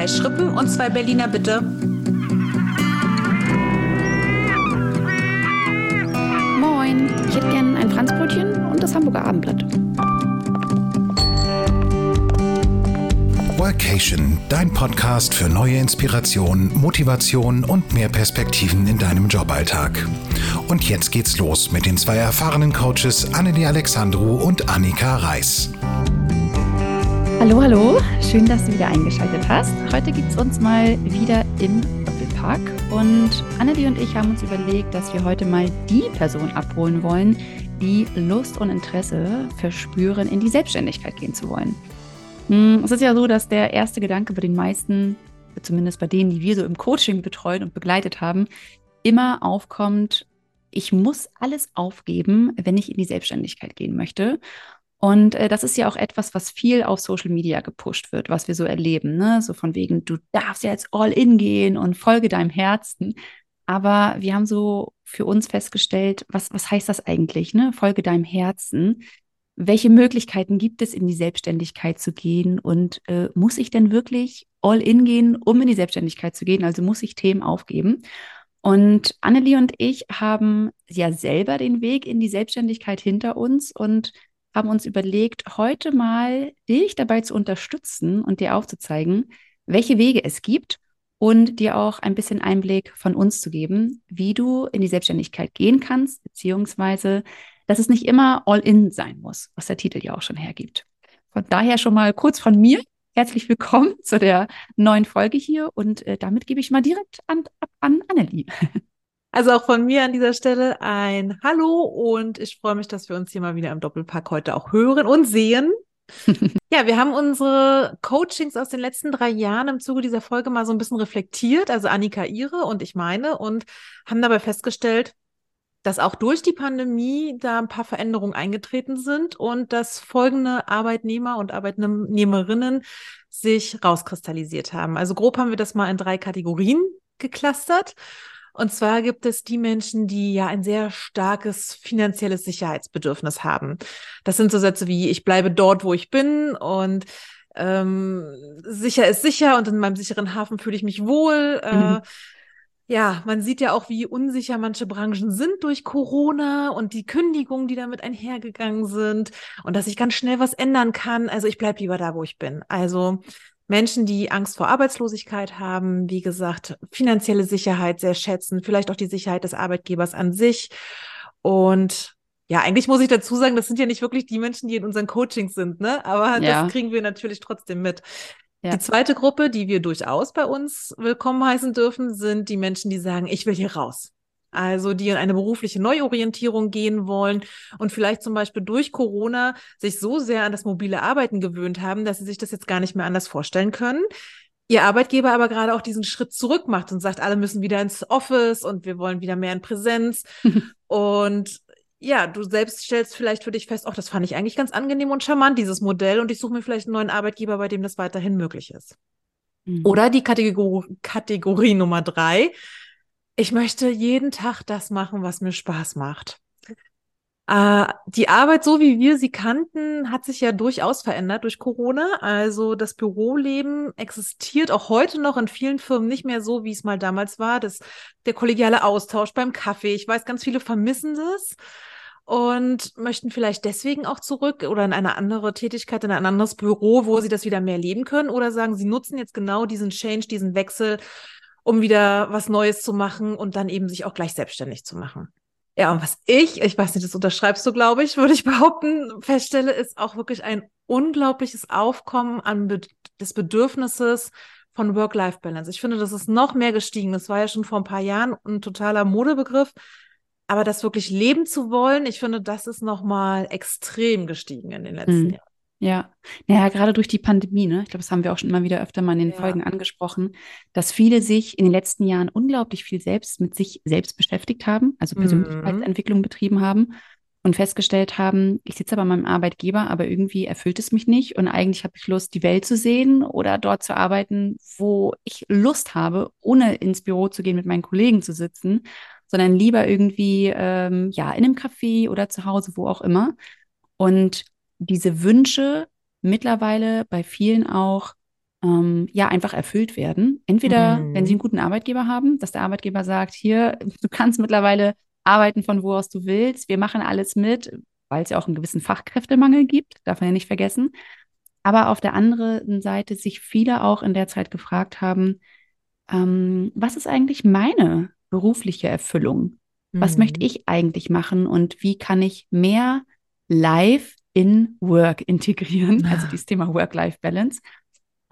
drei Schrippen und zwei Berliner bitte. Moin, ich hätte gern ein Franzbrötchen und das Hamburger Abendblatt. Workation, dein Podcast für neue Inspiration, Motivation und mehr Perspektiven in deinem Joballtag. Und jetzt geht's los mit den zwei erfahrenen Coaches Annelie Alexandru und Annika Reis. Hallo, hallo, schön, dass du wieder eingeschaltet hast. Heute gibt es uns mal wieder im Doppelpark und Annelie und ich haben uns überlegt, dass wir heute mal die Person abholen wollen, die Lust und Interesse verspüren, in die Selbstständigkeit gehen zu wollen. Hm, es ist ja so, dass der erste Gedanke bei den meisten, zumindest bei denen, die wir so im Coaching betreut und begleitet haben, immer aufkommt, ich muss alles aufgeben, wenn ich in die Selbstständigkeit gehen möchte. Und äh, das ist ja auch etwas, was viel auf Social Media gepusht wird, was wir so erleben. Ne? So von wegen, du darfst jetzt all in gehen und folge deinem Herzen. Aber wir haben so für uns festgestellt, was, was heißt das eigentlich? Ne? Folge deinem Herzen. Welche Möglichkeiten gibt es, in die Selbstständigkeit zu gehen? Und äh, muss ich denn wirklich all in gehen, um in die Selbstständigkeit zu gehen? Also muss ich Themen aufgeben? Und Annelie und ich haben ja selber den Weg in die Selbstständigkeit hinter uns und haben uns überlegt, heute mal dich dabei zu unterstützen und dir aufzuzeigen, welche Wege es gibt und dir auch ein bisschen Einblick von uns zu geben, wie du in die Selbstständigkeit gehen kannst, beziehungsweise, dass es nicht immer All-In sein muss, was der Titel ja auch schon hergibt. Von daher schon mal kurz von mir. Herzlich willkommen zu der neuen Folge hier und äh, damit gebe ich mal direkt an, an Annelie. Also auch von mir an dieser Stelle ein Hallo und ich freue mich, dass wir uns hier mal wieder im Doppelpack heute auch hören und sehen. ja, wir haben unsere Coachings aus den letzten drei Jahren im Zuge dieser Folge mal so ein bisschen reflektiert, also Annika ihre und ich meine, und haben dabei festgestellt, dass auch durch die Pandemie da ein paar Veränderungen eingetreten sind und dass folgende Arbeitnehmer und Arbeitnehmerinnen sich rauskristallisiert haben. Also grob haben wir das mal in drei Kategorien geclustert. Und zwar gibt es die Menschen, die ja ein sehr starkes finanzielles Sicherheitsbedürfnis haben. Das sind so Sätze wie, ich bleibe dort, wo ich bin und ähm, sicher ist sicher und in meinem sicheren Hafen fühle ich mich wohl. Äh, mhm. Äh, ja, man sieht ja auch, wie unsicher manche Branchen sind durch Corona und die Kündigungen, die damit einhergegangen sind und dass ich ganz schnell was ändern kann. Also ich bleibe lieber da, wo ich bin. Also Menschen, die Angst vor Arbeitslosigkeit haben, wie gesagt, finanzielle Sicherheit sehr schätzen, vielleicht auch die Sicherheit des Arbeitgebers an sich. Und ja, eigentlich muss ich dazu sagen, das sind ja nicht wirklich die Menschen, die in unseren Coachings sind, ne? Aber ja. das kriegen wir natürlich trotzdem mit. Ja. Die zweite Gruppe, die wir durchaus bei uns willkommen heißen dürfen, sind die Menschen, die sagen, ich will hier raus also die in eine berufliche Neuorientierung gehen wollen und vielleicht zum Beispiel durch Corona sich so sehr an das mobile Arbeiten gewöhnt haben, dass sie sich das jetzt gar nicht mehr anders vorstellen können. Ihr Arbeitgeber aber gerade auch diesen Schritt zurück macht und sagt, alle müssen wieder ins Office und wir wollen wieder mehr in Präsenz. und ja, du selbst stellst vielleicht für dich fest, auch das fand ich eigentlich ganz angenehm und charmant, dieses Modell, und ich suche mir vielleicht einen neuen Arbeitgeber, bei dem das weiterhin möglich ist. Mhm. Oder die Kategor Kategorie Nummer drei, ich möchte jeden Tag das machen, was mir Spaß macht. Äh, die Arbeit, so wie wir sie kannten, hat sich ja durchaus verändert durch Corona. Also das Büroleben existiert auch heute noch in vielen Firmen nicht mehr so, wie es mal damals war. Das, der kollegiale Austausch beim Kaffee. Ich weiß, ganz viele vermissen das und möchten vielleicht deswegen auch zurück oder in eine andere Tätigkeit, in ein anderes Büro, wo sie das wieder mehr leben können oder sagen, sie nutzen jetzt genau diesen Change, diesen Wechsel um wieder was Neues zu machen und dann eben sich auch gleich selbstständig zu machen. Ja, und was ich, ich weiß nicht, das unterschreibst du, glaube ich, würde ich behaupten, feststelle, ist auch wirklich ein unglaubliches Aufkommen an Be des Bedürfnisses von Work-Life-Balance. Ich finde, das ist noch mehr gestiegen. Das war ja schon vor ein paar Jahren ein totaler Modebegriff. Aber das wirklich leben zu wollen, ich finde, das ist nochmal extrem gestiegen in den letzten mhm. Jahren. Ja, naja, gerade durch die Pandemie, ne? Ich glaube, das haben wir auch schon immer wieder öfter mal in den ja. Folgen angesprochen, dass viele sich in den letzten Jahren unglaublich viel selbst mit sich selbst beschäftigt haben, also mhm. Persönlichkeitsentwicklung mhm. betrieben haben und festgestellt haben, ich sitze bei meinem Arbeitgeber, aber irgendwie erfüllt es mich nicht und eigentlich habe ich Lust, die Welt zu sehen oder dort zu arbeiten, wo ich Lust habe, ohne ins Büro zu gehen, mit meinen Kollegen zu sitzen, sondern lieber irgendwie ähm, ja in einem Café oder zu Hause, wo auch immer. Und diese Wünsche mittlerweile bei vielen auch ähm, ja einfach erfüllt werden. Entweder, Mhm. wenn sie einen guten Arbeitgeber haben, dass der Arbeitgeber sagt, hier, du kannst mittlerweile arbeiten von wo aus du willst, wir machen alles mit, weil es ja auch einen gewissen Fachkräftemangel gibt, darf man ja nicht vergessen. Aber auf der anderen Seite sich viele auch in der Zeit gefragt haben, ähm, was ist eigentlich meine berufliche Erfüllung? Was Mhm. möchte ich eigentlich machen und wie kann ich mehr Life in Work integrieren? Also dieses Thema Work-Life-Balance.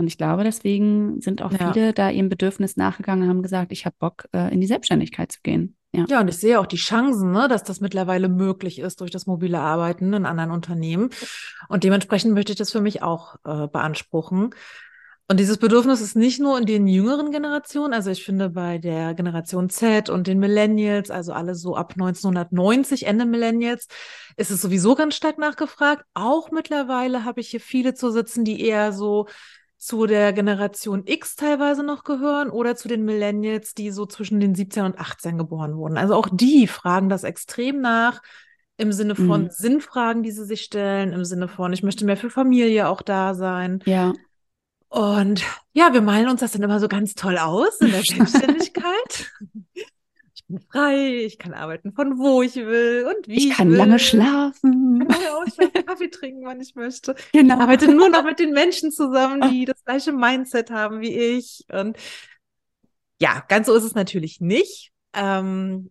Und ich glaube, deswegen sind auch Ja. viele da ihrem Bedürfnis nachgegangen und haben gesagt, ich habe Bock, äh, in die Selbstständigkeit zu gehen. Ja. Ja, und ich sehe auch die Chancen, ne, dass das mittlerweile möglich ist durch das mobile Arbeiten in anderen Unternehmen. Und dementsprechend möchte ich das für mich auch äh, beanspruchen. Und dieses Bedürfnis ist nicht nur in den jüngeren Generationen, also ich finde bei der Generation Z und den Millennials, also alle so ab 1990, Ende Millennials, ist es sowieso ganz stark nachgefragt. Auch mittlerweile habe ich hier viele zu sitzen, die eher so zu der Generation X teilweise noch gehören oder zu den Millennials, die so zwischen den 17 und 18 geboren wurden. Also auch die fragen das extrem nach im Sinne von Mhm. Sinnfragen, die sie sich stellen, im Sinne von, ich möchte mehr für Familie auch da sein. Ja. Und ja, wir malen uns das dann immer so ganz toll aus in der Selbstständigkeit. Ich bin frei, ich kann arbeiten von wo ich will und wie Ich ich kann will. lange schlafen. Ich kann lange ausschlafen, Kaffee trinken, wann ich möchte. Genau. Ich arbeite nur noch mit den Menschen zusammen, die das gleiche Mindset haben wie ich. Und ja, ganz so ist es natürlich nicht. Ähm,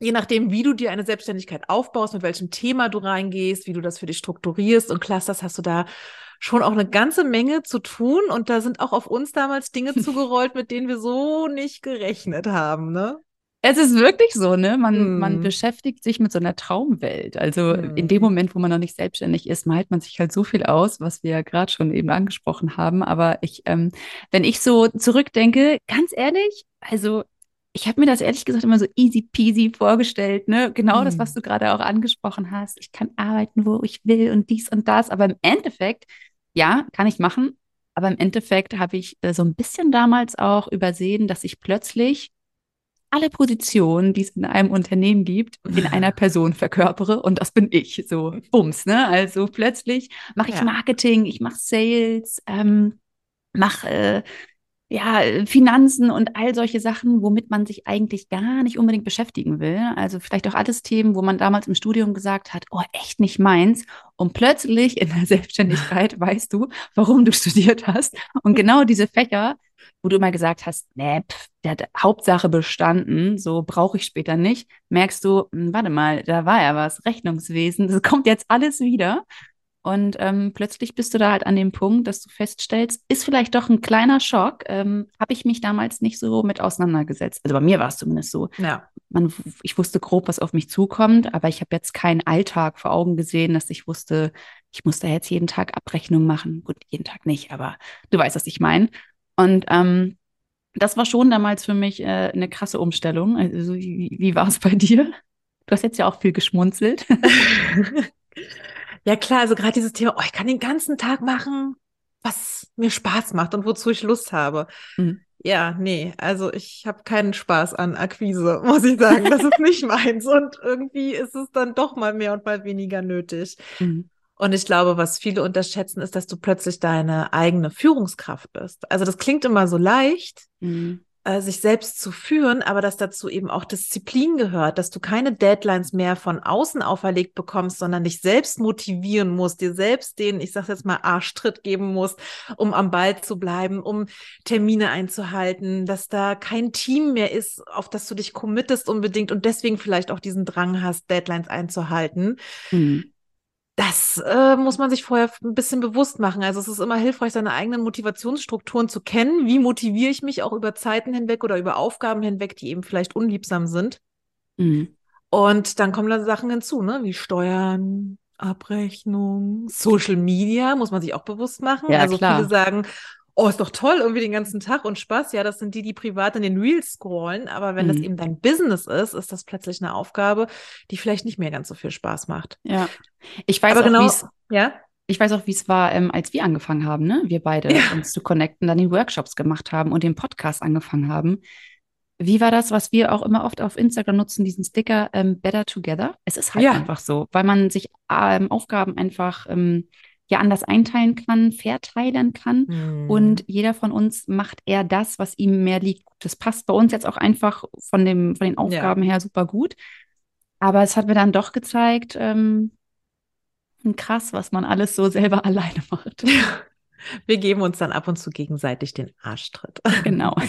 je nachdem, wie du dir eine Selbstständigkeit aufbaust, mit welchem Thema du reingehst, wie du das für dich strukturierst und clusterst, hast du da schon auch eine ganze Menge zu tun. Und da sind auch auf uns damals Dinge zugerollt, mit denen wir so nicht gerechnet haben, ne? Es ist wirklich so, ne? Man, man Hm. beschäftigt sich mit so einer Traumwelt. Also in dem Hm. Moment, wo man noch nicht selbstständig ist, malt man sich halt so viel aus, was wir ja gerade schon eben angesprochen haben. Aber ich, ähm, wenn ich so zurückdenke, ganz ehrlich, also ich habe mir das ehrlich gesagt immer so easy peasy vorgestellt, ne? Genau das, was Hm. du gerade auch angesprochen hast. Ich kann arbeiten, wo ich will und dies und das. Aber im Endeffekt, ja, kann ich machen. Aber im Endeffekt habe ich äh, so ein bisschen damals auch übersehen, dass ich plötzlich alle Positionen, die es in einem Unternehmen gibt, in einer Person verkörpere und das bin ich. So, bums, ne? Also plötzlich mache ich Ja. Marketing, ich mache Sales, ähm, mache äh, ja Finanzen und all solche Sachen, womit man sich eigentlich gar nicht unbedingt beschäftigen will. Also vielleicht auch alles Themen, wo man damals im Studium gesagt hat, oh, echt nicht meins. Und plötzlich in der Selbstständigkeit weißt du, warum du studiert hast. Und genau diese Fächer, wo du immer gesagt hast, pf, der hat Hauptsache bestanden, so brauche ich später nicht, merkst du, hm, warte mal, da war ja was, Rechnungswesen, das kommt jetzt alles wieder. Und ähm, plötzlich bist du da halt an dem Punkt, dass du feststellst, ist vielleicht doch ein kleiner Schock. Ähm, Habe ich mich damals nicht so mit auseinandergesetzt. Also bei mir war es zumindest so. Ja. Man, ich wusste grob, was auf mich zukommt, aber ich habe jetzt keinen Alltag vor Augen gesehen, dass ich wusste, ich muss da jetzt jeden Tag Abrechnung machen. Gut, jeden Tag nicht, aber du weißt, was ich meine. Und ähm, das war schon damals für mich äh, eine krasse Umstellung. Also wie, wie war es bei dir? Du hast jetzt ja auch viel geschmunzelt. Ja, klar, also gerade dieses Thema, oh, ich kann den ganzen Tag machen, was mir Spaß macht und wozu ich Lust habe. Mhm. Ja, nee, also ich habe keinen Spaß an Akquise, muss ich sagen. Das ist nicht meins. Und irgendwie ist es dann doch mal mehr und mal weniger nötig. Mhm. Und ich glaube, was viele unterschätzen, ist, dass du plötzlich deine eigene Führungskraft bist. Also das klingt immer so leicht, Mhm. Äh, sich selbst zu führen, aber dass dazu eben auch Disziplin gehört, dass du keine Deadlines mehr von außen auferlegt bekommst, sondern dich selbst motivieren musst, dir selbst den, ich sage jetzt mal, Arschtritt geben musst, um am Ball zu bleiben, um Termine einzuhalten, dass da kein Team mehr ist, auf das du dich committest unbedingt und deswegen vielleicht auch diesen Drang hast, Deadlines einzuhalten. Mhm. Das äh, muss man sich vorher ein bisschen bewusst machen. Also es ist immer hilfreich, seine eigenen Motivationsstrukturen zu kennen. Wie motiviere ich mich auch über Zeiten hinweg oder über Aufgaben hinweg, die eben vielleicht unliebsam sind. Mhm. Und dann kommen da Sachen hinzu, ne? wie Steuern, Abrechnung, Social Media, muss man sich auch bewusst machen. Ja, also klar. viele sagen, oh, ist doch toll, irgendwie den ganzen Tag und Spaß. Ja, das sind die, die privat in den Reels scrollen. Aber wenn das Mhm. eben dein Business ist, ist das plötzlich eine Aufgabe, die vielleicht nicht mehr ganz so viel Spaß macht. Ja. Ich weiß Aber auch, genau, wie es ja. Ich weiß auch, wie es war, ähm, als wir angefangen haben, ne? Wir beide Ja. uns zu connecten, dann die Workshops gemacht haben und den Podcast angefangen haben. Wie war das, was wir auch immer oft auf Instagram nutzen, diesen Sticker ähm, Better Together? Es ist halt Ja. einfach so, weil man sich ähm, Aufgaben einfach ähm, ja anders einteilen kann, verteilen kann. Mhm. Und jeder von uns macht eher das, was ihm mehr liegt. Das passt bei uns jetzt auch einfach von, dem, von den Aufgaben her super gut. Aber es hat mir dann doch gezeigt, ähm, krass, was man alles so selber alleine macht. Wir geben uns dann ab und zu gegenseitig den Arschtritt. Genau.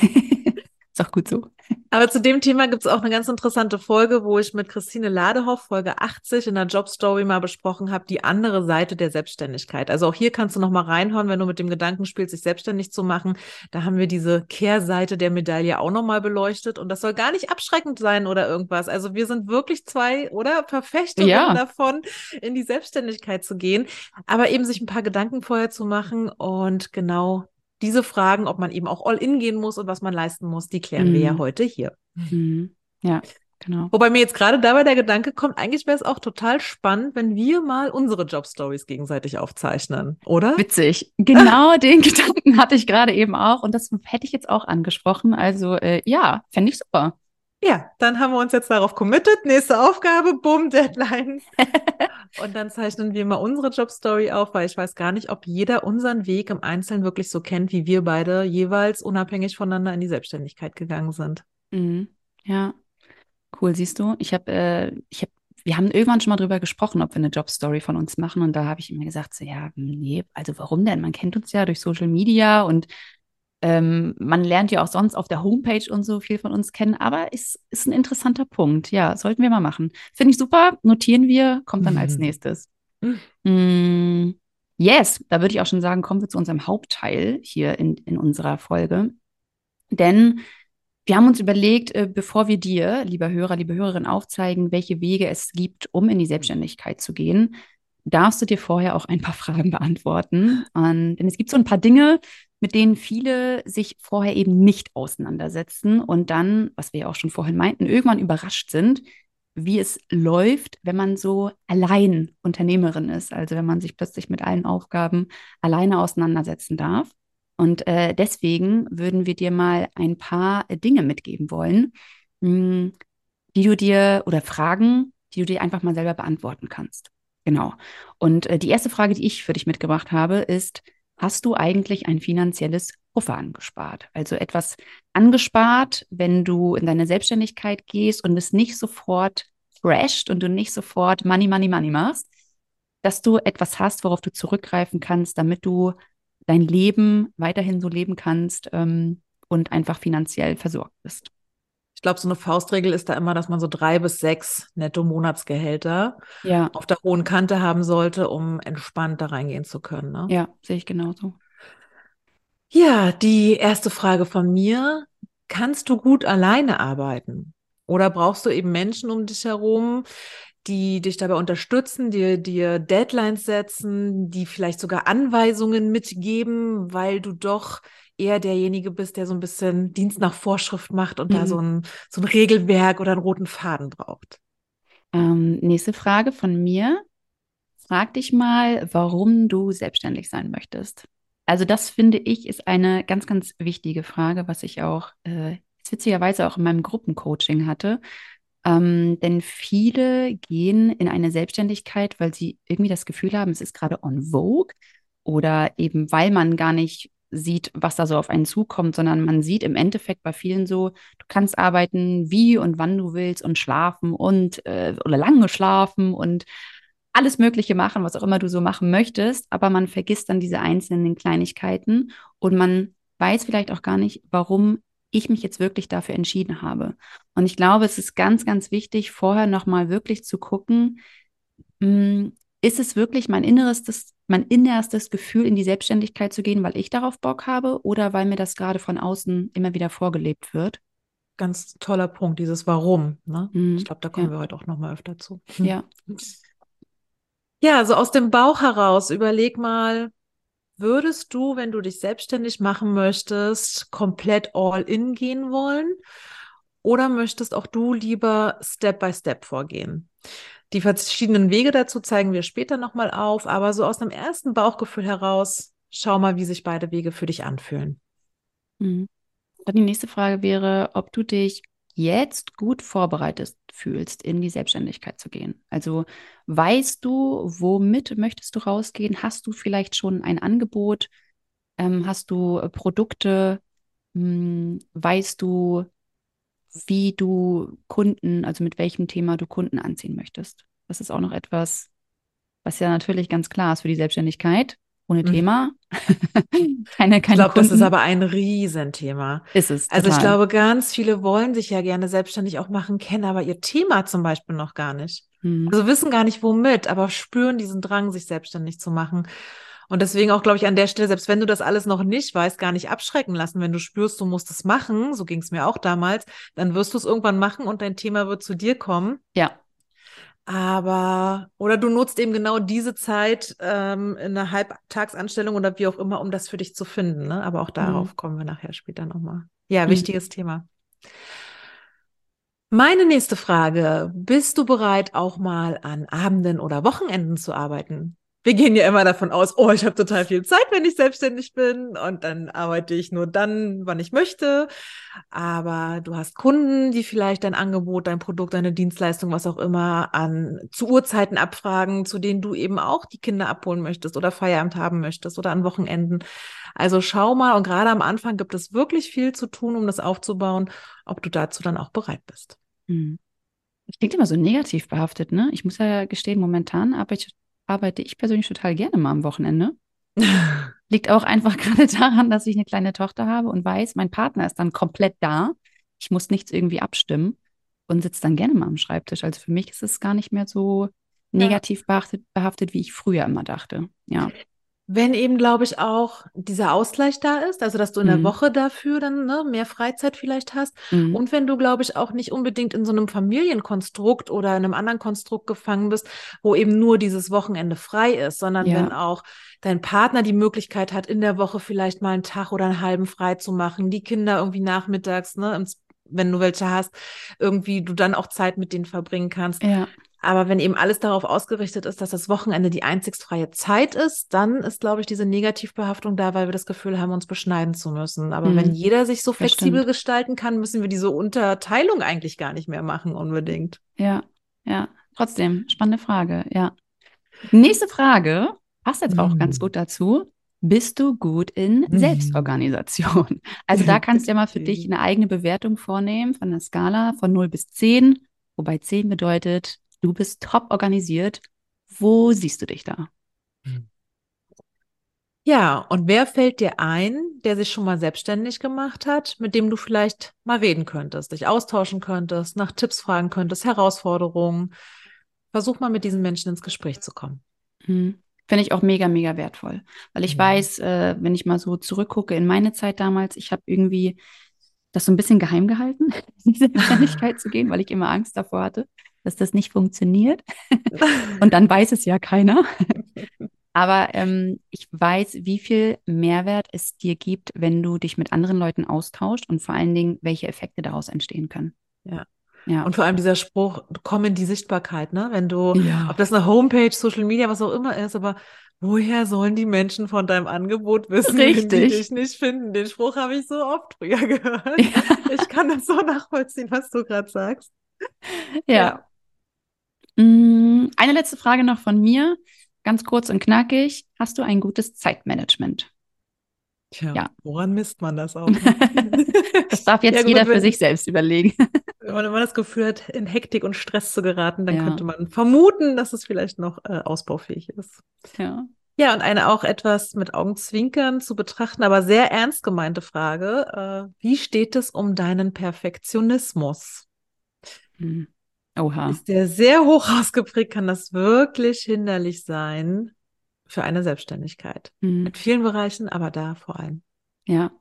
Ist auch gut so. Aber zu dem Thema gibt es auch eine ganz interessante Folge, wo ich mit Christine Ladehoff, Folge 80 in der Jobstory mal besprochen habe, die andere Seite der Selbstständigkeit. Also auch hier kannst du noch mal reinhauen, wenn du mit dem Gedanken spielst, sich selbstständig zu machen. Da haben wir diese Kehrseite der Medaille auch noch mal beleuchtet. Und das soll gar nicht abschreckend sein oder irgendwas. Also wir sind wirklich zwei, oder? Verfechterinnen Ja. davon, in die Selbstständigkeit zu gehen. Aber eben sich ein paar Gedanken vorher zu machen und genau diese Fragen, ob man eben auch all in gehen muss und was man leisten muss, die klären wir ja Mhm. heute hier. Mhm. Ja, genau. Wobei mir jetzt gerade dabei der Gedanke kommt, eigentlich wäre es auch total spannend, wenn wir mal unsere Jobstories gegenseitig aufzeichnen, oder? Witzig. Genau den Gedanken hatte ich gerade eben auch und das hätte ich jetzt auch angesprochen. Also äh, ja, fände ich super. Ja, dann haben wir uns jetzt darauf committed. Nächste Aufgabe, bumm, Deadline. Und dann zeichnen wir mal unsere Jobstory auf, weil ich weiß gar nicht, ob jeder unseren Weg im Einzelnen wirklich so kennt, wie wir beide jeweils unabhängig voneinander in die Selbstständigkeit gegangen sind. Mhm. Ja, cool, siehst du. Ich habe, äh, ich wir haben irgendwann schon mal drüber gesprochen, ob wir eine Jobstory von uns machen und da habe ich immer gesagt, so ja, nee, also warum denn? Man kennt uns ja durch Social Media und ähm, man lernt ja auch sonst auf der Homepage und so viel von uns kennen, aber ist, ist ein interessanter Punkt. Ja, sollten wir mal machen. Finde ich super, notieren wir, kommt dann als Mhm. nächstes. Mhm. Mm, yes, da würde ich auch schon sagen, kommen wir zu unserem Hauptteil hier in, in unserer Folge. Denn wir haben uns überlegt, äh, bevor wir dir, lieber Hörer, liebe Hörerin, aufzeigen, welche Wege es gibt, um in die Selbstständigkeit zu gehen, darfst du dir vorher auch ein paar Fragen beantworten. Und, denn es gibt so ein paar Dinge, mit denen viele sich vorher eben nicht auseinandersetzen und dann, was wir ja auch schon vorhin meinten, irgendwann überrascht sind, wie es läuft, wenn man so allein Unternehmerin ist, also wenn man sich plötzlich mit allen Aufgaben alleine auseinandersetzen darf. Und äh, deswegen würden wir dir mal ein paar äh, Dinge mitgeben wollen, mh, die du dir oder Fragen, die du dir einfach mal selber beantworten kannst. Genau. Und äh, die erste Frage, die ich für dich mitgebracht habe, ist, hast du eigentlich ein finanzielles Puffer angespart? Also etwas angespart, wenn du in deine Selbstständigkeit gehst und es nicht sofort crasht und du nicht sofort Money, Money, Money machst, dass du etwas hast, worauf du zurückgreifen kannst, damit du dein Leben weiterhin so leben kannst ähm, und einfach finanziell versorgt bist. Ich glaube, so eine Faustregel ist da immer, dass man so drei bis sechs Netto-Monatsgehälter Ja, auf der hohen Kante haben sollte, um entspannt da reingehen zu können. Ne? ja, sehe ich genauso. Ja, die erste Frage von mir. Kannst du gut alleine arbeiten? Oder brauchst du eben Menschen um dich herum, die dich dabei unterstützen, dir, dir Deadlines setzen, die vielleicht sogar Anweisungen mitgeben, weil du doch eher derjenige bist, der so ein bisschen Dienst nach Vorschrift macht und da Mhm. so ein, so ein Regelwerk oder einen roten Faden braucht? Ähm, nächste Frage von mir. Frag dich mal, warum du selbstständig sein möchtest. Also das finde ich ist eine ganz, ganz wichtige Frage, was ich auch äh, witzigerweise auch in meinem Gruppencoaching hatte. Ähm, denn viele gehen in eine Selbstständigkeit, weil sie irgendwie das Gefühl haben, es ist gerade on vogue oder eben weil man gar nicht sieht, was da so auf einen zukommt, sondern man sieht im Endeffekt bei vielen so, du kannst arbeiten, wie und wann du willst und schlafen und äh, oder lange schlafen und alles Mögliche machen, was auch immer du so machen möchtest, aber man vergisst dann diese einzelnen Kleinigkeiten und man weiß vielleicht auch gar nicht, warum ich mich jetzt wirklich dafür entschieden habe. Und ich glaube, es ist ganz, ganz wichtig, vorher nochmal wirklich zu gucken, mh, ist es wirklich mein innerstes, mein innerstes Gefühl, in die Selbstständigkeit zu gehen, weil ich darauf Bock habe oder weil mir das gerade von außen immer wieder vorgelebt wird? Ganz toller Punkt, dieses Warum. Ne? Mhm, Ich glaube, da kommen ja. wir heute auch nochmal öfter zu. Ja. Ja, so aus dem Bauch heraus, überleg mal, würdest du, wenn du dich selbstständig machen möchtest, komplett all in gehen wollen? Oder möchtest auch du lieber Step by Step vorgehen? Die verschiedenen Wege dazu zeigen wir später nochmal auf, aber so aus dem ersten Bauchgefühl heraus, schau mal, wie sich beide Wege für dich anfühlen. Mhm. Dann die nächste Frage wäre, ob du dich jetzt gut vorbereitet fühlst, in die Selbstständigkeit zu gehen. Also weißt du, womit möchtest du rausgehen? Hast du vielleicht schon ein Angebot? Ähm, hast du äh, Produkte? Hm, weißt du, wie du Kunden, also mit welchem Thema du Kunden anziehen möchtest? Das ist auch noch etwas, was ja natürlich ganz klar ist für die Selbstständigkeit. Ohne mhm. Thema. keine, keine ich glaube, das ist aber ein Riesenthema. Ist es. Total. Also ich glaube, ganz viele wollen sich ja gerne selbstständig auch machen, kennen aber ihr Thema zum Beispiel noch gar nicht. Mhm. Also wissen gar nicht womit, aber spüren diesen Drang, sich selbstständig zu machen. Und deswegen auch, glaube ich, an der Stelle, selbst wenn du das alles noch nicht weißt, gar nicht abschrecken lassen. Wenn du spürst, du musst es machen, so ging es mir auch damals, dann wirst du es irgendwann machen und dein Thema wird zu dir kommen. Ja. Aber, oder du nutzt eben genau diese Zeit ähm, in einer Halbtagsanstellung oder wie auch immer, um das für dich zu finden. Ne? Aber auch darauf mhm. kommen wir nachher später nochmal. Ja, mhm. wichtiges Thema. Meine nächste Frage. Bist du bereit, auch mal an Abenden oder Wochenenden zu arbeiten? Wir gehen ja immer davon aus, oh, ich habe total viel Zeit, wenn ich selbstständig bin und dann arbeite ich nur dann, wann ich möchte. Aber du hast Kunden, die vielleicht dein Angebot, dein Produkt, deine Dienstleistung, was auch immer, an zu Uhrzeiten abfragen, zu denen du eben auch die Kinder abholen möchtest oder Feierabend haben möchtest oder an Wochenenden. Also schau mal, und gerade am Anfang gibt es wirklich viel zu tun, um das aufzubauen, ob du dazu dann auch bereit bist. Hm. Das klingt immer so negativ behaftet, ne? Ich muss ja gestehen, momentan arbeite ich arbeite ich persönlich total gerne mal am Wochenende. Liegt auch einfach gerade daran, dass ich eine kleine Tochter habe und weiß, mein Partner ist dann komplett da. Ich muss nichts irgendwie abstimmen und sitze dann gerne mal am Schreibtisch. Also für mich ist es gar nicht mehr so negativ behaftet, behaftet, wie ich früher immer dachte. Ja. Wenn eben, glaube ich, auch dieser Ausgleich da ist, also dass du in mhm. der Woche dafür dann ne, mehr Freizeit vielleicht hast. Mhm. Und wenn du, glaube ich, auch nicht unbedingt in so einem Familienkonstrukt oder in einem anderen Konstrukt gefangen bist, wo eben nur dieses Wochenende frei ist, sondern ja. wenn auch dein Partner die Möglichkeit hat, in der Woche vielleicht mal einen Tag oder einen halben frei zu machen, die Kinder irgendwie nachmittags, ne, wenn du welche hast, irgendwie du dann auch Zeit mit denen verbringen kannst. Ja. Aber wenn eben alles darauf ausgerichtet ist, dass das Wochenende die einzig freie Zeit ist, dann ist, glaube ich, diese Negativbehaftung da, weil wir das Gefühl haben, uns beschneiden zu müssen. Aber mhm. wenn jeder sich so flexibel gestalten kann, müssen wir diese Unterteilung eigentlich gar nicht mehr machen, unbedingt. Ja, ja. Trotzdem, spannende Frage, ja. Nächste Frage passt jetzt auch mhm. ganz gut dazu. Bist du gut in mhm. Selbstorganisation? Also da kannst du ja mal für dich eine eigene Bewertung vornehmen von der Skala von 0 bis 10, wobei 10 bedeutet, du bist top organisiert. Wo siehst du dich da? Ja, und wer fällt dir ein, der sich schon mal selbstständig gemacht hat, mit dem du vielleicht mal reden könntest, dich austauschen könntest, nach Tipps fragen könntest, Herausforderungen? Versuch mal mit diesen Menschen ins Gespräch zu kommen. Hm. Finde ich auch mega, mega wertvoll. Weil ich ja. weiß, äh, wenn ich mal so zurückgucke in meine Zeit damals, ich habe irgendwie das so ein bisschen geheim gehalten, in die Selbstständigkeit zu gehen, weil ich immer Angst davor hatte dass das nicht funktioniert. und dann weiß es ja keiner. Aber ähm, ich weiß, wie viel Mehrwert es dir gibt, wenn du dich mit anderen Leuten austauscht und vor allen Dingen, welche Effekte daraus entstehen können. Ja. Ja. Und vor allem dieser Spruch, komm in die Sichtbarkeit, ne? Wenn du, ja. ob das eine Homepage, Social Media, was auch immer ist, aber woher sollen die Menschen von deinem Angebot wissen, Richtig. wenn die dich nicht finden? Den Spruch habe ich so oft früher gehört. Ja. Ich kann das so nachvollziehen, was du gerade sagst. Ja. ja. Mm, eine letzte Frage noch von mir, ganz kurz und knackig. Hast du ein gutes Zeitmanagement? Tja, ja. woran misst man das auch? das darf jetzt ja, gut, jeder für sich selbst überlegen. wenn man das Gefühl hat, in Hektik und Stress zu geraten, dann ja. könnte man vermuten, dass es vielleicht noch äh, ausbaufähig ist. Ja. Ja, und eine auch etwas mit Augenzwinkern zu betrachten, aber sehr ernst gemeinte Frage. Äh, wie steht es um deinen Perfektionismus? Hm. Oha. Ist der sehr hoch ausgeprägt, kann das wirklich hinderlich sein für eine Selbstständigkeit. Mhm. Mit vielen Bereichen, aber da vor allem. Ja.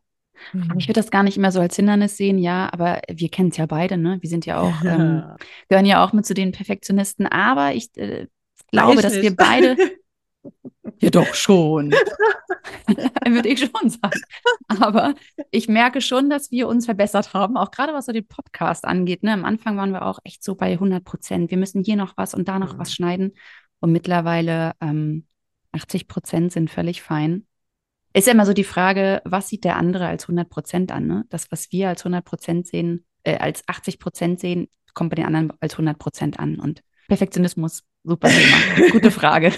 Mhm. Ich würde das gar nicht immer so als Hindernis sehen, ja, aber wir kennen es ja beide, ne? Wir sind ja auch, ja. Ähm, gehören ja auch mit zu den Perfektionisten, aber ich äh, glaube, dass wir beide Ja, doch schon. Würde ich schon sagen. Aber ich merke schon, dass wir uns verbessert haben, auch gerade was so den Podcast angeht. Ne? Am Anfang waren wir auch echt so bei 100 Prozent. Wir müssen hier noch was und da noch mhm. was schneiden. Und mittlerweile ähm, 80 Prozent sind völlig fein. Ist ja immer so die Frage, was sieht der andere als 100 Prozent an? Ne? Das, was wir als 100 Prozent sehen, äh, als 80 Prozent sehen, kommt bei den anderen als 100 Prozent an. Und Perfektionismus, super Thema. Gute Frage.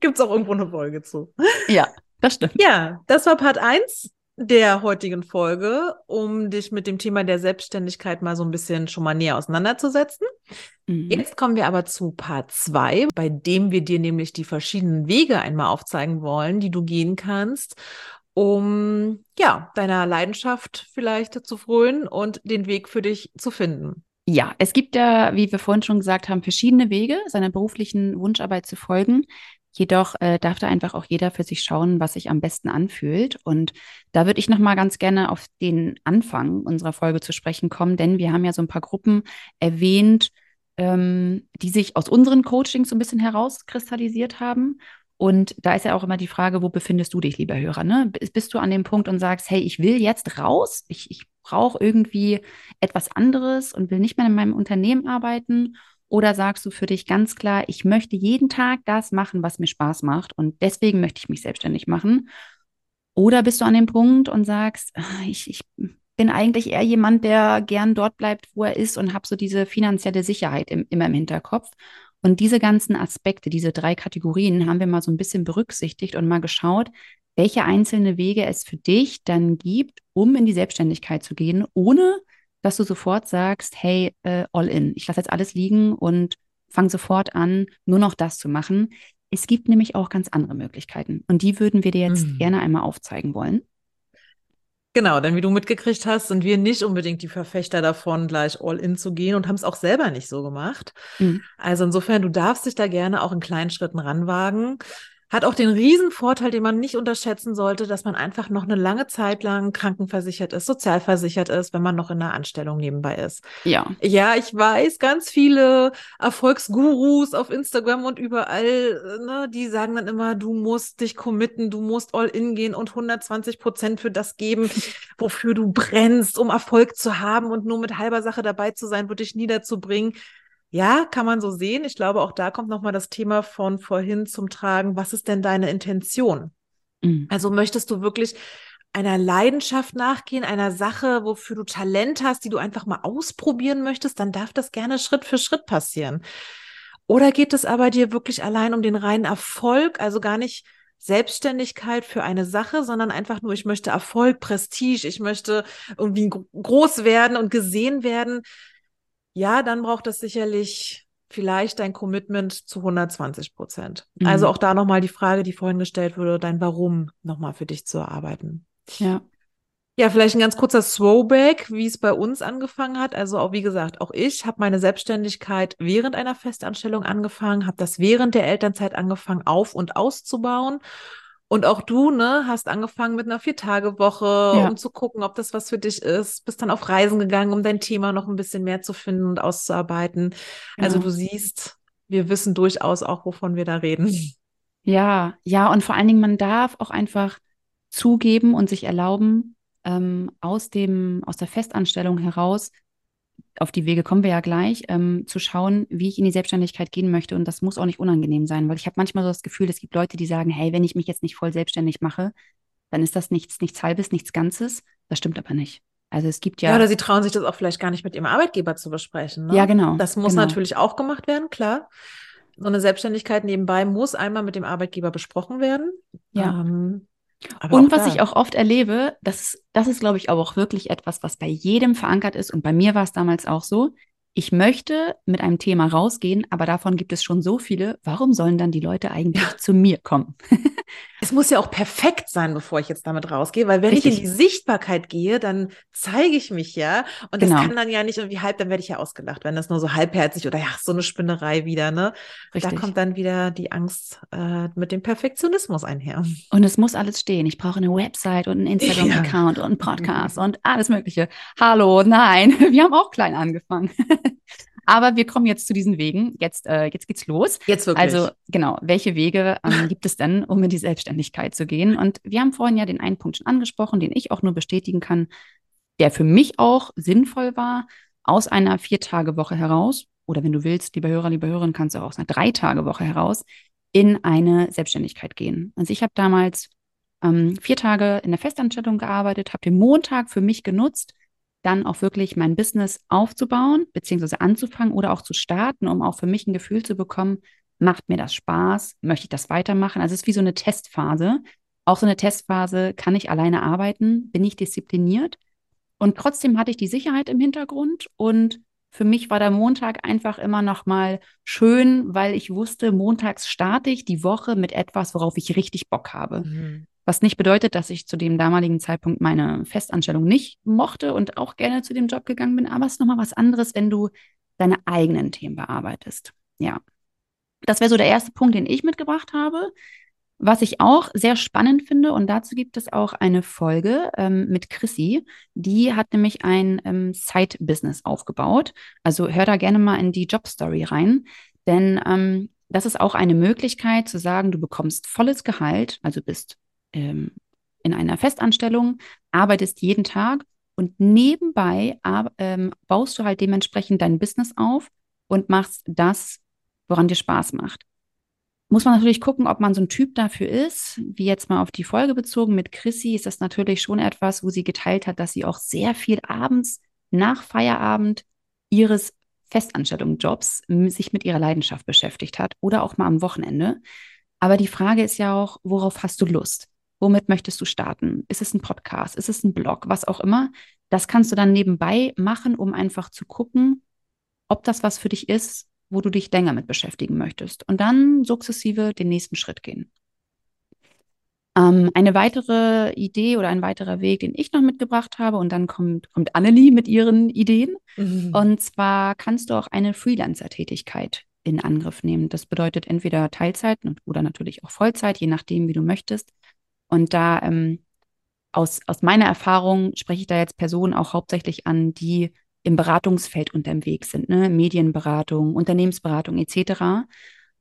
Gibt es auch irgendwo eine Folge zu. Ja, das stimmt. Ja, das war Part 1 der heutigen Folge, um dich mit dem Thema der Selbstständigkeit mal so ein bisschen schon mal näher auseinanderzusetzen. Mhm. Jetzt kommen wir aber zu Part 2, bei dem wir dir nämlich die verschiedenen Wege einmal aufzeigen wollen, die du gehen kannst, um ja, deiner Leidenschaft vielleicht zu frönen und den Weg für dich zu finden. Ja, es gibt ja, wie wir vorhin schon gesagt haben, verschiedene Wege, seiner beruflichen Wunscharbeit zu folgen. Jedoch äh, darf da einfach auch jeder für sich schauen, was sich am besten anfühlt. Und da würde ich nochmal ganz gerne auf den Anfang unserer Folge zu sprechen kommen, denn wir haben ja so ein paar Gruppen erwähnt, ähm, die sich aus unseren Coachings so ein bisschen herauskristallisiert haben. Und da ist ja auch immer die Frage, wo befindest du dich, lieber Hörer? Ne? Bist du an dem Punkt und sagst, hey, ich will jetzt raus, ich, ich brauche irgendwie etwas anderes und will nicht mehr in meinem Unternehmen arbeiten? Oder sagst du für dich ganz klar, ich möchte jeden Tag das machen, was mir Spaß macht und deswegen möchte ich mich selbstständig machen? Oder bist du an dem Punkt und sagst, ah, ich, ich bin eigentlich eher jemand, der gern dort bleibt, wo er ist und habe so diese finanzielle Sicherheit im, immer im Hinterkopf. Und diese ganzen Aspekte, diese drei Kategorien haben wir mal so ein bisschen berücksichtigt und mal geschaut, welche einzelne Wege es für dich dann gibt, um in die Selbstständigkeit zu gehen, ohne dass du sofort sagst, hey, äh, all in, ich lasse jetzt alles liegen und fange sofort an, nur noch das zu machen. Es gibt nämlich auch ganz andere Möglichkeiten und die würden wir dir jetzt mhm. gerne einmal aufzeigen wollen. Genau, denn wie du mitgekriegt hast, sind wir nicht unbedingt die Verfechter davon, gleich all in zu gehen und haben es auch selber nicht so gemacht. Mhm. Also insofern, du darfst dich da gerne auch in kleinen Schritten ranwagen. Hat auch den riesen Vorteil, den man nicht unterschätzen sollte, dass man einfach noch eine lange Zeit lang krankenversichert ist, sozialversichert ist, wenn man noch in einer Anstellung nebenbei ist. Ja. Ja, ich weiß, ganz viele Erfolgsgurus auf Instagram und überall, ne, die sagen dann immer, du musst dich committen, du musst all in gehen und 120 Prozent für das geben, wofür du brennst, um Erfolg zu haben und nur mit halber Sache dabei zu sein, wird dich niederzubringen. Ja, kann man so sehen. Ich glaube, auch da kommt nochmal das Thema von vorhin zum Tragen. Was ist denn deine Intention? Mhm. Also möchtest du wirklich einer Leidenschaft nachgehen, einer Sache, wofür du Talent hast, die du einfach mal ausprobieren möchtest, dann darf das gerne Schritt für Schritt passieren. Oder geht es aber dir wirklich allein um den reinen Erfolg, also gar nicht Selbstständigkeit für eine Sache, sondern einfach nur, ich möchte Erfolg, Prestige, ich möchte irgendwie groß werden und gesehen werden ja, dann braucht es sicherlich vielleicht dein Commitment zu 120 Prozent. Also mhm. Also auch da nochmal die Frage, die vorhin gestellt wurde, dein Warum nochmal für dich zu erarbeiten. Ja. Ja, vielleicht ein ganz kurzer Throwback, wie es bei uns angefangen hat. Also auch wie gesagt, auch ich habe meine Selbstständigkeit während einer Festanstellung angefangen, habe das während der Elternzeit angefangen auf und auszubauen und auch du, ne, hast angefangen mit einer Vier-Tage-Woche, ja. um zu gucken, ob das was für dich ist. Bist dann auf Reisen gegangen, um dein Thema noch ein bisschen mehr zu finden und auszuarbeiten. Ja. Also du siehst, wir wissen durchaus auch, wovon wir da reden. Ja, ja, und vor allen Dingen, man darf auch einfach zugeben und sich erlauben, ähm, aus dem, aus der Festanstellung heraus auf die Wege kommen wir ja gleich, ähm, zu schauen, wie ich in die Selbstständigkeit gehen möchte. Und das muss auch nicht unangenehm sein, weil ich habe manchmal so das Gefühl, es gibt Leute, die sagen, hey, wenn ich mich jetzt nicht voll selbstständig mache, dann ist das nichts, nichts Halbes, nichts Ganzes. Das stimmt aber nicht. Also es gibt ja. Ja, oder sie trauen sich das auch vielleicht gar nicht mit ihrem Arbeitgeber zu besprechen. Ne? Ja, genau. Das muss genau. natürlich auch gemacht werden, klar. So eine Selbstständigkeit nebenbei muss einmal mit dem Arbeitgeber besprochen werden. Ja. Ähm, aber und was da. ich auch oft erlebe, das, das ist, glaube ich, aber auch wirklich etwas, was bei jedem verankert ist. Und bei mir war es damals auch so ich möchte mit einem Thema rausgehen, aber davon gibt es schon so viele. Warum sollen dann die Leute eigentlich ja. zu mir kommen? es muss ja auch perfekt sein, bevor ich jetzt damit rausgehe, weil wenn Richtig. ich in die Sichtbarkeit gehe, dann zeige ich mich ja. Und genau. das kann dann ja nicht irgendwie halb, dann werde ich ja ausgelacht, wenn das nur so halbherzig oder ja, so eine Spinnerei wieder, ne? Richtig. Da kommt dann wieder die Angst äh, mit dem Perfektionismus einher. Und es muss alles stehen. Ich brauche eine Website und einen Instagram-Account ja. und einen Podcast mhm. und alles Mögliche. Hallo, nein, wir haben auch klein angefangen. Aber wir kommen jetzt zu diesen Wegen. Jetzt, äh, jetzt geht's los. Jetzt wirklich. Also genau, welche Wege ähm, gibt es denn, um in die Selbstständigkeit zu gehen? Und wir haben vorhin ja den einen Punkt schon angesprochen, den ich auch nur bestätigen kann, der für mich auch sinnvoll war, aus einer Vier-Tage-Woche heraus, oder wenn du willst, lieber Hörer, liebe Hörerin, kannst du auch aus einer Drei-Tage-Woche heraus in eine Selbstständigkeit gehen. Also ich habe damals ähm, vier Tage in der Festanstellung gearbeitet, habe den Montag für mich genutzt, dann auch wirklich mein Business aufzubauen, beziehungsweise anzufangen oder auch zu starten, um auch für mich ein Gefühl zu bekommen, macht mir das Spaß, möchte ich das weitermachen? Also es ist wie so eine Testphase. Auch so eine Testphase, kann ich alleine arbeiten? Bin ich diszipliniert? Und trotzdem hatte ich die Sicherheit im Hintergrund und für mich war der Montag einfach immer noch mal schön, weil ich wusste, montags starte ich die Woche mit etwas, worauf ich richtig Bock habe. Mhm. Was nicht bedeutet, dass ich zu dem damaligen Zeitpunkt meine Festanstellung nicht mochte und auch gerne zu dem Job gegangen bin, aber es ist nochmal was anderes, wenn du deine eigenen Themen bearbeitest. Ja. Das wäre so der erste Punkt, den ich mitgebracht habe. Was ich auch sehr spannend finde, und dazu gibt es auch eine Folge ähm, mit Chrissy, die hat nämlich ein ähm, Side-Business aufgebaut. Also hör da gerne mal in die Job-Story rein, denn ähm, das ist auch eine Möglichkeit zu sagen, du bekommst volles Gehalt, also bist ähm, in einer Festanstellung, arbeitest jeden Tag und nebenbei ähm, baust du halt dementsprechend dein Business auf und machst das, woran dir Spaß macht. Muss man natürlich gucken, ob man so ein Typ dafür ist. Wie jetzt mal auf die Folge bezogen mit Chrissy ist das natürlich schon etwas, wo sie geteilt hat, dass sie auch sehr viel abends nach Feierabend ihres Festanstellungsjobs sich mit ihrer Leidenschaft beschäftigt hat oder auch mal am Wochenende. Aber die Frage ist ja auch, worauf hast du Lust? Womit möchtest du starten? Ist es ein Podcast? Ist es ein Blog? Was auch immer. Das kannst du dann nebenbei machen, um einfach zu gucken, ob das was für dich ist, wo du dich länger mit beschäftigen möchtest. Und dann sukzessive den nächsten Schritt gehen. Ähm, eine weitere Idee oder ein weiterer Weg, den ich noch mitgebracht habe, und dann kommt, kommt Annelie mit ihren Ideen. Mhm. Und zwar kannst du auch eine Freelancer-Tätigkeit in Angriff nehmen. Das bedeutet entweder Teilzeit oder natürlich auch Vollzeit, je nachdem, wie du möchtest. Und da ähm, aus, aus meiner Erfahrung spreche ich da jetzt Personen auch hauptsächlich an, die im Beratungsfeld unterwegs sind, ne? Medienberatung, Unternehmensberatung etc.,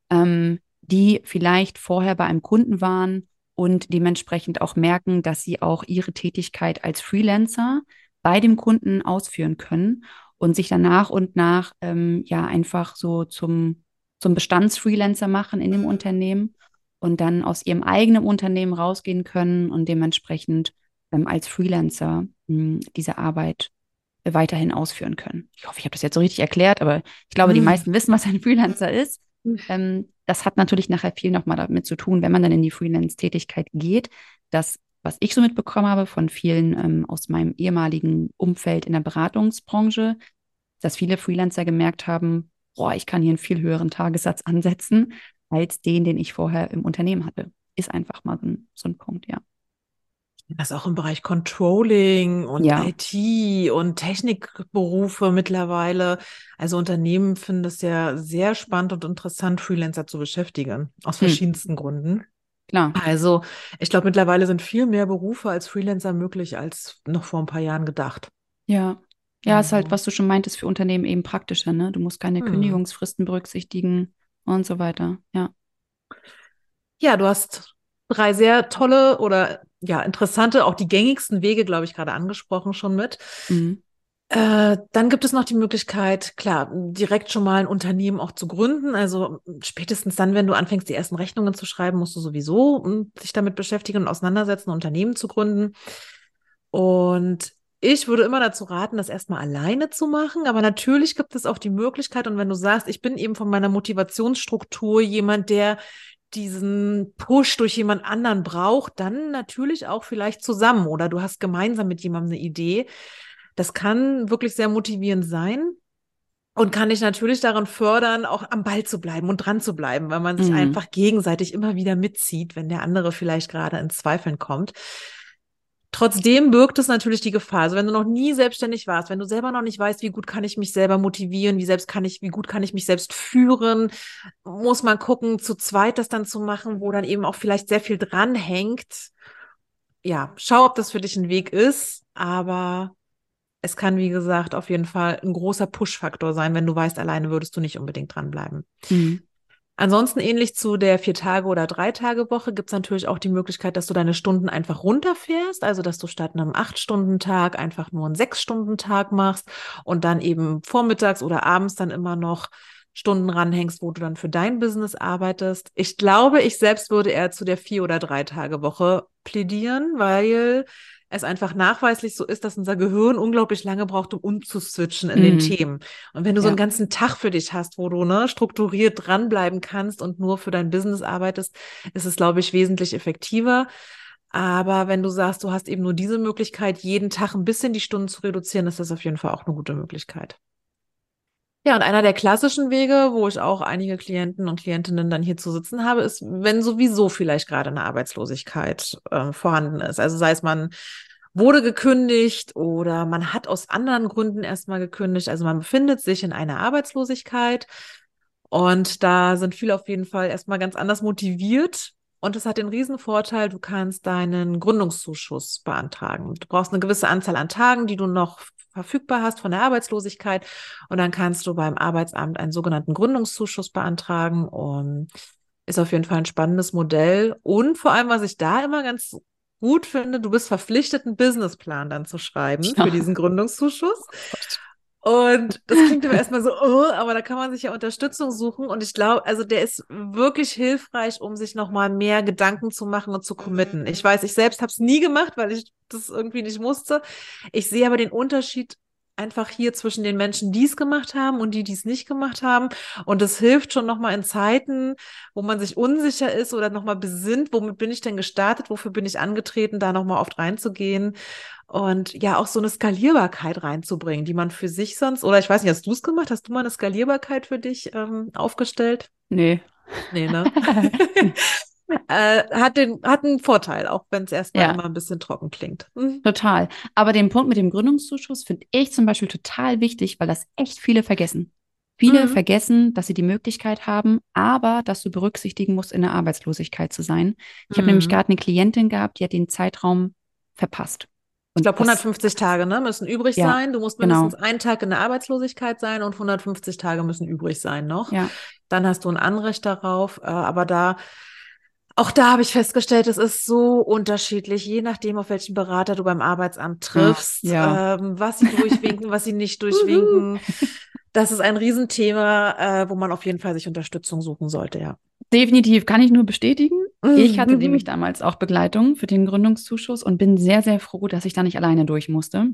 ähm, die vielleicht vorher bei einem Kunden waren und dementsprechend auch merken, dass sie auch ihre Tätigkeit als Freelancer bei dem Kunden ausführen können und sich dann nach und nach ähm, ja einfach so zum, zum Bestandsfreelancer machen in dem Unternehmen und dann aus ihrem eigenen Unternehmen rausgehen können und dementsprechend ähm, als Freelancer mh, hm, diese Arbeit weiterhin ausführen können. Ich hoffe, ich habe das jetzt so richtig erklärt, aber ich glaube, die hm. meisten wissen, was ein Freelancer ist. Hm. Ähm, das hat natürlich nachher viel nochmal damit zu tun, wenn man dann in die Freelance-Tätigkeit geht, dass was ich so mitbekommen habe von vielen ähm, aus meinem ehemaligen Umfeld in der Beratungsbranche, dass viele Freelancer gemerkt haben, boah, ich kann hier einen viel höheren Tagessatz ansetzen als den, den ich vorher im Unternehmen hatte. Ist einfach mal so ein, so ein Punkt, ja. Das auch im Bereich Controlling und ja. IT und Technikberufe mittlerweile. Also Unternehmen finden es ja sehr spannend und interessant, Freelancer zu beschäftigen, aus hm. verschiedensten Gründen. Klar. Also ich glaube, mittlerweile sind viel mehr Berufe als Freelancer möglich als noch vor ein paar Jahren gedacht. Ja. Ja, also. ist halt, was du schon meintest, für Unternehmen eben praktischer, ne? Du musst keine hm. Kündigungsfristen berücksichtigen und so weiter. Ja. Ja, du hast drei sehr tolle oder ja, interessante, auch die gängigsten Wege, glaube ich, gerade angesprochen schon mit. Mhm. Äh, dann gibt es noch die Möglichkeit, klar, direkt schon mal ein Unternehmen auch zu gründen. Also spätestens dann, wenn du anfängst, die ersten Rechnungen zu schreiben, musst du sowieso hm, sich damit beschäftigen und auseinandersetzen, ein Unternehmen zu gründen. Und ich würde immer dazu raten, das erstmal alleine zu machen. Aber natürlich gibt es auch die Möglichkeit, und wenn du sagst, ich bin eben von meiner Motivationsstruktur jemand, der diesen Push durch jemand anderen braucht, dann natürlich auch vielleicht zusammen oder du hast gemeinsam mit jemandem eine Idee. Das kann wirklich sehr motivierend sein und kann dich natürlich daran fördern, auch am Ball zu bleiben und dran zu bleiben, weil man sich mhm. einfach gegenseitig immer wieder mitzieht, wenn der andere vielleicht gerade in Zweifeln kommt. Trotzdem birgt es natürlich die Gefahr. Also wenn du noch nie selbstständig warst, wenn du selber noch nicht weißt, wie gut kann ich mich selber motivieren, wie selbst kann ich, wie gut kann ich mich selbst führen, muss man gucken, zu zweit das dann zu machen, wo dann eben auch vielleicht sehr viel dranhängt. Ja, schau, ob das für dich ein Weg ist, aber es kann, wie gesagt, auf jeden Fall ein großer Push-Faktor sein, wenn du weißt, alleine würdest du nicht unbedingt dranbleiben. Mhm. Ansonsten ähnlich zu der Vier-Tage- oder Drei-Tage-Woche gibt es natürlich auch die Möglichkeit, dass du deine Stunden einfach runterfährst, also dass du statt einem Acht-Stunden-Tag einfach nur einen Sechs-Stunden-Tag machst und dann eben vormittags oder abends dann immer noch Stunden ranhängst, wo du dann für dein Business arbeitest. Ich glaube, ich selbst würde eher zu der vier oder drei Tage Woche plädieren, weil es einfach nachweislich so ist, dass unser Gehirn unglaublich lange braucht, um umzuswitchen in mm. den mhm. Themen. Und wenn du ja. so einen ganzen Tag für dich hast, wo du ne, strukturiert dranbleiben kannst und nur für dein Business arbeitest, ist es, glaube ich, wesentlich effektiver. Aber wenn du sagst, du hast eben nur diese Möglichkeit, jeden Tag ein bisschen die Stunden zu reduzieren, ist das auf jeden Fall auch eine gute Möglichkeit. Ja, und einer der klassischen Wege, wo ich auch einige Klienten und Klientinnen dann hier zu sitzen habe, ist, wenn sowieso vielleicht gerade eine Arbeitslosigkeit äh, vorhanden ist. Also sei es man wurde gekündigt oder man hat aus anderen Gründen erstmal gekündigt. Also man befindet sich in einer Arbeitslosigkeit und da sind viele auf jeden Fall erstmal ganz anders motiviert. Und es hat den riesen Vorteil, du kannst deinen Gründungszuschuss beantragen. Du brauchst eine gewisse Anzahl an Tagen, die du noch verfügbar hast von der Arbeitslosigkeit. Und dann kannst du beim Arbeitsamt einen sogenannten Gründungszuschuss beantragen. Und ist auf jeden Fall ein spannendes Modell. Und vor allem, was ich da immer ganz gut finde, du bist verpflichtet, einen Businessplan dann zu schreiben ja. für diesen Gründungszuschuss. Und das klingt immer erstmal so, oh, aber da kann man sich ja Unterstützung suchen. Und ich glaube, also der ist wirklich hilfreich, um sich nochmal mehr Gedanken zu machen und zu committen. Ich weiß, ich selbst habe es nie gemacht, weil ich das irgendwie nicht musste. Ich sehe aber den Unterschied einfach hier zwischen den Menschen, die es gemacht haben und die, die es nicht gemacht haben. Und das hilft schon nochmal in Zeiten, wo man sich unsicher ist oder nochmal besinnt, womit bin ich denn gestartet, wofür bin ich angetreten, da nochmal oft reinzugehen und ja auch so eine Skalierbarkeit reinzubringen, die man für sich sonst, oder ich weiß nicht, hast du es gemacht? Hast du mal eine Skalierbarkeit für dich ähm, aufgestellt? Nee. Nee, ne? äh, hat, den, hat einen Vorteil, auch wenn es erstmal ja. immer ein bisschen trocken klingt. Mhm. Total. Aber den Punkt mit dem Gründungszuschuss finde ich zum Beispiel total wichtig, weil das echt viele vergessen. Viele mhm. vergessen, dass sie die Möglichkeit haben, aber dass du berücksichtigen musst, in der Arbeitslosigkeit zu sein. Ich mhm. habe nämlich gerade eine Klientin gehabt, die hat den Zeitraum verpasst. Und ich glaube, 150 Tage ne, müssen übrig ja, sein. Du musst mindestens genau. einen Tag in der Arbeitslosigkeit sein und 150 Tage müssen übrig sein noch. Ja. Dann hast du ein Anrecht darauf. Äh, aber da auch da habe ich festgestellt, es ist so unterschiedlich, je nachdem, auf welchen Berater du beim Arbeitsamt triffst, ja. Ähm, was sie durchwinken, was sie nicht durchwinken. Das ist ein Riesenthema, äh, wo man auf jeden Fall sich Unterstützung suchen sollte, ja. Definitiv, kann ich nur bestätigen. Ich hatte mhm. nämlich damals auch Begleitung für den Gründungszuschuss und bin sehr, sehr froh, dass ich da nicht alleine durch musste.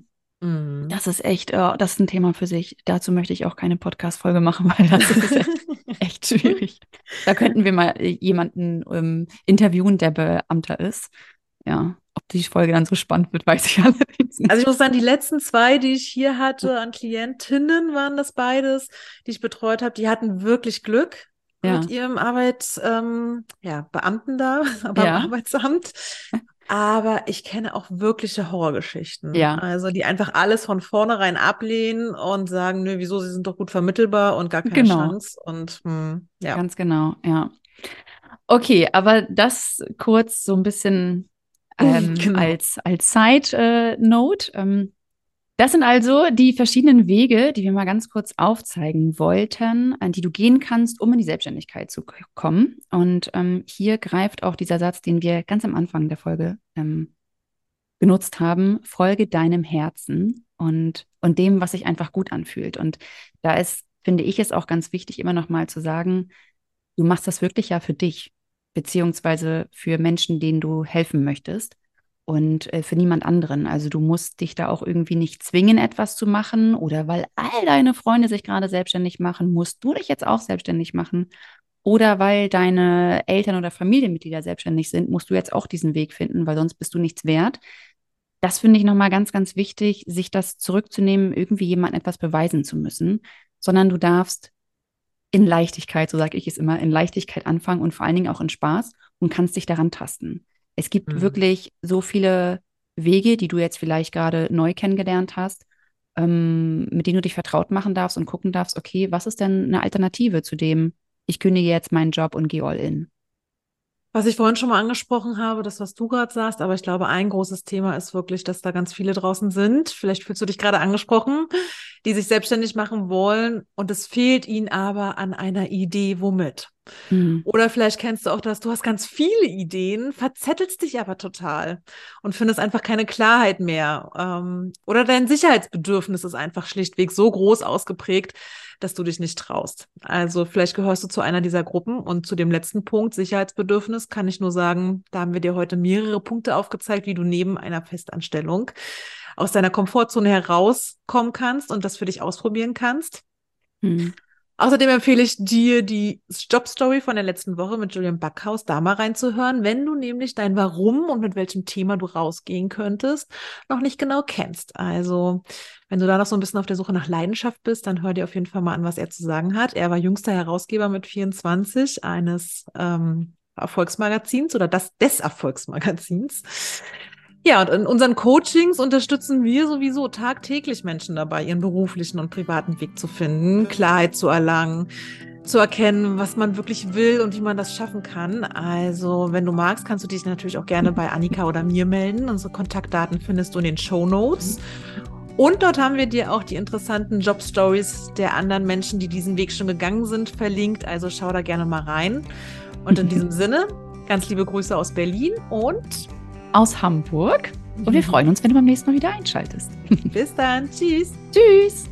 Mhm. Das ist echt, äh, das ist ein Thema für sich. Dazu möchte ich auch keine Podcast-Folge machen, weil das ist echt, echt, schwierig. Da könnten wir mal äh, jemanden ähm, interviewen, der Beamter ist. Ja, ob die Folge dann so spannend wird, weiß ich allerdings nicht. Also ich muss sagen, die letzten zwei, die ich hier hatte an Klientinnen, waren das beides, die ich betreut habe, die hatten wirklich Glück ja. mit ihrem Arbeits, ähm, ja, Beamten da, aber ja. Arbeitsamt. Aber ich kenne auch wirkliche Horrorgeschichten. Ja. Also die einfach alles von vornherein ablehnen und sagen, nö, wieso, sie sind doch gut vermittelbar und gar keine genau. Chance. Und hm, ja. Ganz genau, ja. Okay, aber das kurz so ein bisschen ähm, genau. als, als Side-Note. Äh, ähm, das sind also die verschiedenen Wege, die wir mal ganz kurz aufzeigen wollten, an die du gehen kannst, um in die Selbstständigkeit zu kommen. Und ähm, hier greift auch dieser Satz, den wir ganz am Anfang der Folge ähm, genutzt haben, folge deinem Herzen und, und dem, was sich einfach gut anfühlt. Und da ist, finde ich es auch ganz wichtig, immer noch mal zu sagen, du machst das wirklich ja für dich, beziehungsweise für Menschen, denen du helfen möchtest und äh, für niemand anderen. Also du musst dich da auch irgendwie nicht zwingen, etwas zu machen oder weil all deine Freunde sich gerade selbstständig machen, musst du dich jetzt auch selbstständig machen. Oder weil deine Eltern oder Familienmitglieder selbstständig sind, musst du jetzt auch diesen Weg finden, weil sonst bist du nichts wert. Das finde ich nochmal ganz, ganz wichtig, sich das zurückzunehmen, irgendwie jemandem etwas beweisen zu müssen, sondern du darfst in Leichtigkeit, so sage ich es immer, in Leichtigkeit anfangen und vor allen Dingen auch in Spaß und kannst dich daran tasten. Es gibt mhm. wirklich so viele Wege, die du jetzt vielleicht gerade neu kennengelernt hast, ähm, mit denen du dich vertraut machen darfst und gucken darfst, okay, was ist denn eine Alternative zu dem, ich kündige jetzt meinen Job und gehe all in? Was ich vorhin schon mal angesprochen habe, das, was du gerade sagst, aber ich glaube, ein großes Thema ist wirklich, dass da ganz viele draußen sind. Vielleicht fühlst du dich gerade angesprochen, die sich selbstständig machen wollen und es fehlt ihnen aber an einer Idee, womit. Mhm. Oder vielleicht kennst du auch das, du hast ganz viele Ideen, verzettelst dich aber total und findest einfach keine Klarheit mehr. Ähm, oder dein Sicherheitsbedürfnis ist einfach schlichtweg so groß ausgeprägt, dass du dich nicht traust. Also vielleicht gehörst du zu einer dieser Gruppen und zu dem letzten Punkt, Sicherheitsbedürfnis, kann ich nur sagen, da haben wir dir heute mehrere Punkte aufgezeigt, wie du neben einer Festanstellung aus deiner Komfortzone herauskommen kannst und das für dich ausprobieren kannst. Hm. Außerdem empfehle ich dir die Jobstory von der letzten Woche mit Julian Backhaus da mal reinzuhören, wenn du nämlich dein Warum und mit welchem Thema du rausgehen könntest, noch nicht genau kennst. Also, wenn du da noch so ein bisschen auf der Suche nach Leidenschaft bist, dann hör dir auf jeden Fall mal an, was er zu sagen hat. Er war jüngster Herausgeber mit 24 eines ähm, Erfolgsmagazins oder das des Erfolgsmagazins. Ja, und in unseren Coachings unterstützen wir sowieso tagtäglich Menschen dabei, ihren beruflichen und privaten Weg zu finden, Klarheit zu erlangen, zu erkennen, was man wirklich will und wie man das schaffen kann. Also, wenn du magst, kannst du dich natürlich auch gerne bei Annika oder mir melden. Unsere Kontaktdaten findest du in den Show Notes. Und dort haben wir dir auch die interessanten Job-Stories der anderen Menschen, die diesen Weg schon gegangen sind, verlinkt. Also schau da gerne mal rein. Und in diesem Sinne, ganz liebe Grüße aus Berlin und aus Hamburg. Und wir mhm. freuen uns, wenn du beim nächsten Mal wieder einschaltest. Bis dann. Tschüss. Tschüss.